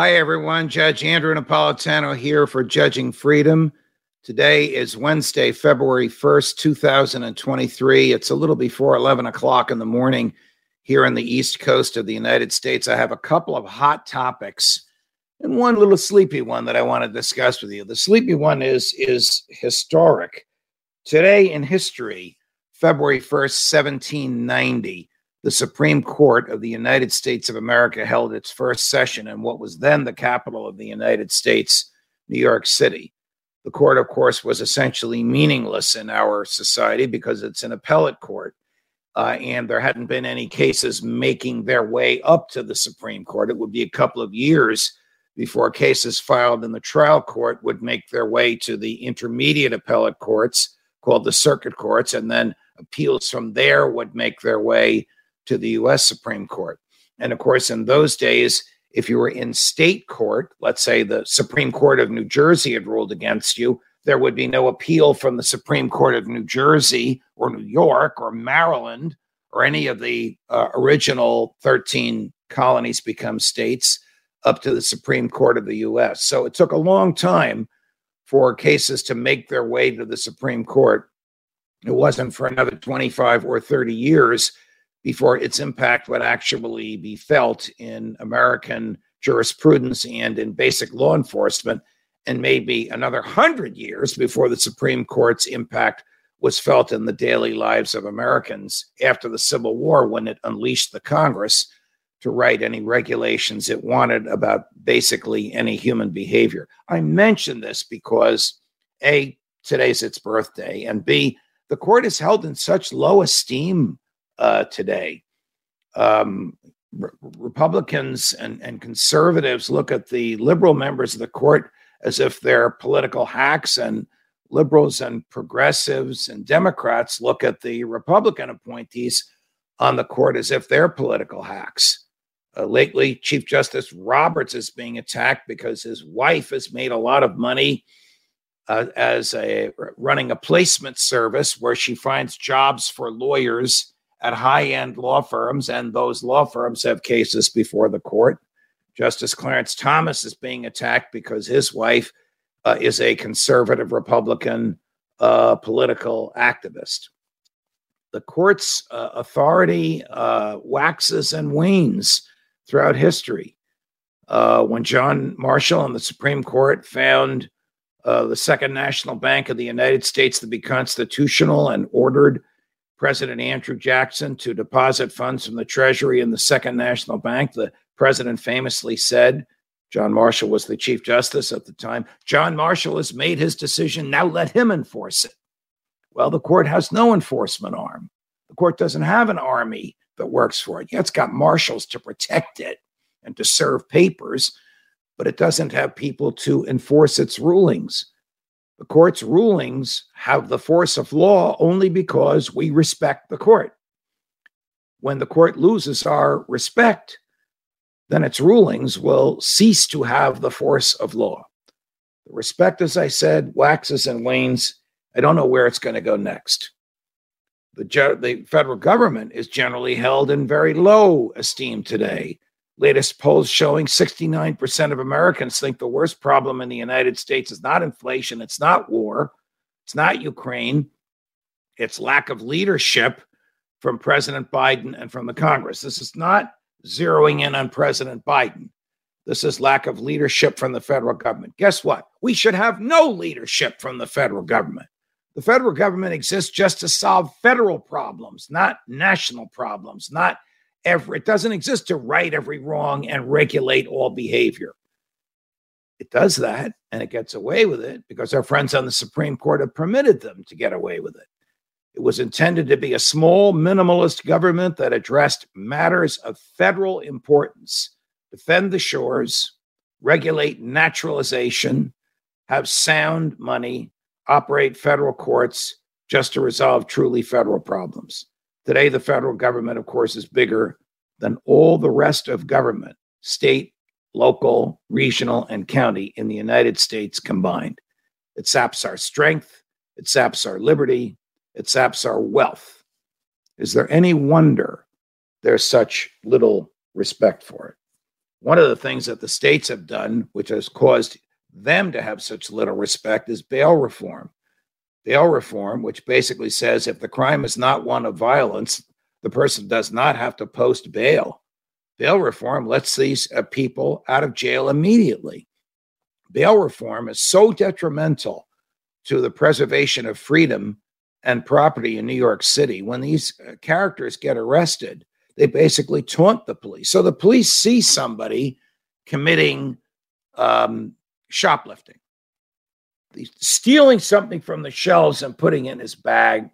Hi, everyone. Judge Andrew Napolitano here for Judging Freedom. Today is Wednesday, February 1st, 2023. It's a little before 11 o'clock in the morning here on the East Coast of the United States. I have a couple of hot topics and one little sleepy one that I want to discuss with you. The sleepy one is, is historic. Today in history, February 1st, 1790, the Supreme Court of the United States of America held its first session in what was then the capital of the United States, New York City. The court, of course, was essentially meaningless in our society because it's an appellate court. Uh, and there hadn't been any cases making their way up to the Supreme Court. It would be a couple of years before cases filed in the trial court would make their way to the intermediate appellate courts called the circuit courts, and then appeals from there would make their way to the US Supreme Court. And of course, in those days, if you were in state court, let's say the Supreme Court of New Jersey had ruled against you, there would be no appeal from the Supreme Court of New Jersey or New York or Maryland or any of the uh, original 13 colonies become states up to the Supreme Court of the US. So it took a long time for cases to make their way to the Supreme Court. It wasn't for another 25 or 30 years before its impact would actually be felt in American jurisprudence and in basic law enforcement, and maybe another hundred years before the Supreme Court's impact was felt in the daily lives of Americans after the Civil War when it unleashed the Congress to write any regulations it wanted about basically any human behavior. I mention this because A, today's its birthday, and B, the court is held in such low esteem uh, today. Um, re- Republicans and, and conservatives look at the liberal members of the court as if they're political hacks, and liberals and progressives and Democrats look at the Republican appointees on the court as if they're political hacks. Uh, lately, Chief Justice Roberts is being attacked because his wife has made a lot of money uh, as a running a placement service where she finds jobs for lawyers at high end law firms, and those law firms have cases before the court. Justice Clarence Thomas is being attacked because his wife uh, is a conservative Republican uh, political activist. The court's uh, authority uh, waxes and wanes throughout history. Uh, when John Marshall and the Supreme Court found uh, the Second National Bank of the United States to be constitutional and ordered President Andrew Jackson to deposit funds from the Treasury in the Second National Bank. The president famously said, John Marshall was the Chief Justice at the time, John Marshall has made his decision. Now let him enforce it. Well, the court has no enforcement arm. The court doesn't have an army that works for it. Yeah, it's got marshals to protect it and to serve papers, but it doesn't have people to enforce its rulings. The court's rulings have the force of law only because we respect the court. When the court loses our respect, then its rulings will cease to have the force of law. The respect, as I said, waxes and wanes. I don't know where it's going to go next. The, the federal government is generally held in very low esteem today Latest polls showing 69% of Americans think the worst problem in the United States is not inflation, it's not war, it's not Ukraine, it's lack of leadership from President Biden and from the Congress. This is not zeroing in on President Biden. This is lack of leadership from the federal government. Guess what? We should have no leadership from the federal government. The federal government exists just to solve federal problems, not national problems, not every it doesn't exist to right every wrong and regulate all behavior. It does that and it gets away with it because our friends on the Supreme Court have permitted them to get away with it. It was intended to be a small, minimalist government that addressed matters of federal importance, defend the shores, regulate naturalization, have sound money, operate federal courts just to resolve truly federal problems. Today, the federal government, of course, is bigger than all the rest of government, state, local, regional, and county in the United States combined. It saps our strength, it saps our liberty, it saps our wealth. Is there any wonder there's such little respect for it? One of the things that the states have done, which has caused them to have such little respect, is bail reform. Bail reform, which basically says if the crime is not one of violence, the person does not have to post bail. Bail reform lets these uh, people out of jail immediately. Bail reform is so detrimental to the preservation of freedom and property in New York City. When these uh, characters get arrested, they basically taunt the police. So the police see somebody committing um, shoplifting, stealing something from the shelves and putting in his bag.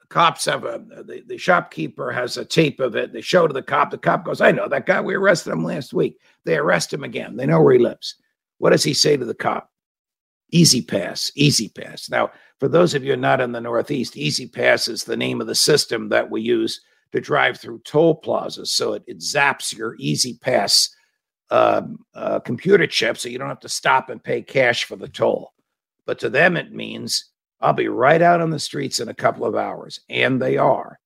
The cops have a the, the shopkeeper has a tape of it. They show to the cop. The cop goes, "I know that guy. We arrested him last week." They arrest him again. They know where he lives. What does he say to the cop? E-ZPass, easy pass. Now, for those of you not in the Northeast, E-ZPass is the name of the system that we use to drive through toll plazas. So it, it zaps your E-ZPass um, uh, computer chip so you don't have to stop and pay cash for the toll. But to them, it means I'll be right out on the streets in a couple of hours. And they are.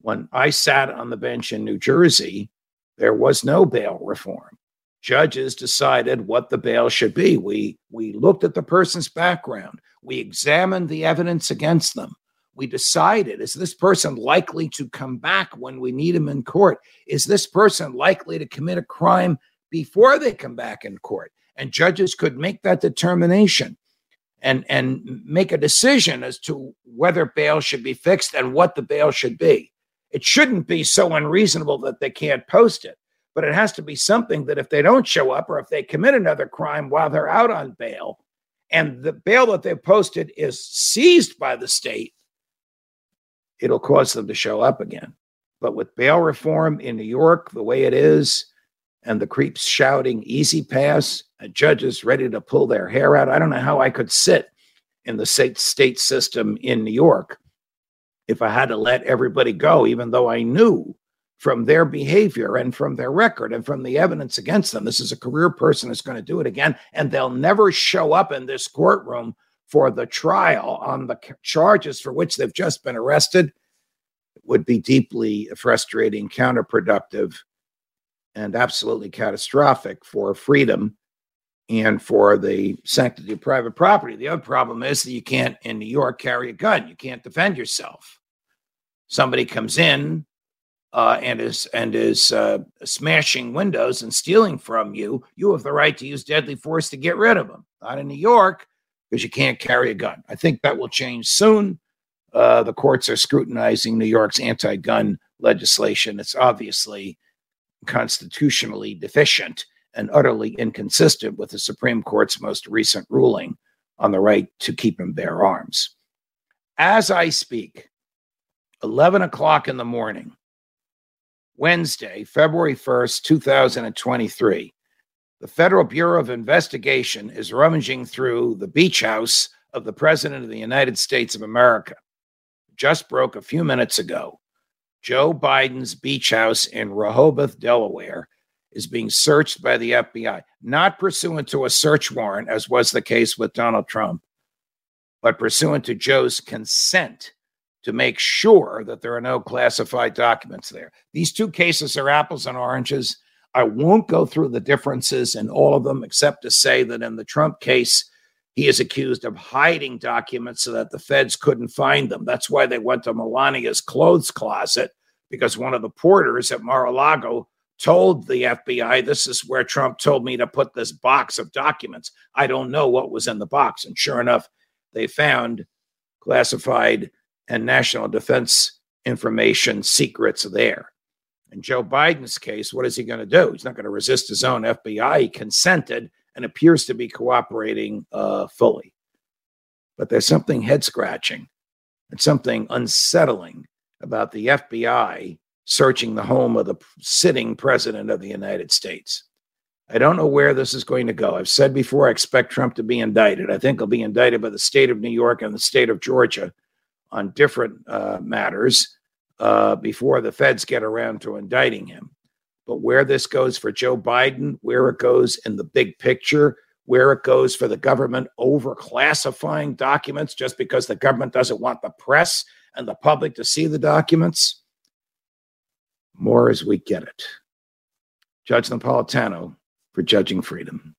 When I sat on the bench in New Jersey, there was no bail reform. Judges decided what the bail should be. We, we looked at the person's background, we examined the evidence against them. We decided is this person likely to come back when we need him in court? Is this person likely to commit a crime before they come back in court? And judges could make that determination and and make a decision as to whether bail should be fixed and what the bail should be. It shouldn't be so unreasonable that they can't post it, but it has to be something that if they don't show up or if they commit another crime while they're out on bail and the bail that they've posted is seized by the state, it'll cause them to show up again. But with bail reform in New York, the way it is, and the creeps shouting E-ZPass, judges ready to pull their hair out. I don't know how I could sit in the state, state system in New York if I had to let everybody go, even though I knew from their behavior and from their record and from the evidence against them, this is a career person who's going to do it again, and they'll never show up in this courtroom for the trial on the charges for which they've just been arrested. It would be deeply frustrating, counterproductive, and absolutely catastrophic for freedom and for the sanctity of private property. The other problem is that you can't, in New York, carry a gun. You can't defend yourself. Somebody comes in uh, and is and is uh, smashing windows and stealing from you. You have the right to use deadly force to get rid of them. Not in New York because you can't carry a gun. I think that will change soon. Uh, the courts are scrutinizing New York's anti-gun legislation. It's obviously constitutionally deficient and utterly inconsistent with the Supreme Court's most recent ruling on the right to keep and bear arms. As I speak, 11 o'clock in the morning, Wednesday, February 1st, 2023, the Federal Bureau of Investigation is rummaging through the beach house of the President of the United States of America. Just broke a few minutes ago. Joe Biden's beach house in Rehoboth, Delaware, is being searched by the FBI, not pursuant to a search warrant, as was the case with Donald Trump, but pursuant to Joe's consent to make sure that there are no classified documents there. These two cases are apples and oranges. I won't go through the differences in all of them, except to say that in the Trump case, he is accused of hiding documents so that the feds couldn't find them. That's why they went to Melania's clothes closet because one of the porters at Mar-a-Lago told the FBI, This is where Trump told me to put this box of documents. I don't know what was in the box. And sure enough, they found classified and national defense information secrets there. In Joe Biden's case, what is he going to do? He's not going to resist his own FBI. He consented and appears to be cooperating uh, fully. But there's something head scratching. and something unsettling about the FBI searching the home of the sitting president of the United States. I don't know where this is going to go. I've said before, I expect Trump to be indicted. I think he'll be indicted by the state of New York and the state of Georgia on different uh, matters uh, before the feds get around to indicting him. But where this goes for Joe Biden, where it goes in the big picture, where it goes for the government over classifying documents just because the government doesn't want the press and the public to see the documents, more as we get it. Judge Napolitano for Judging Freedom.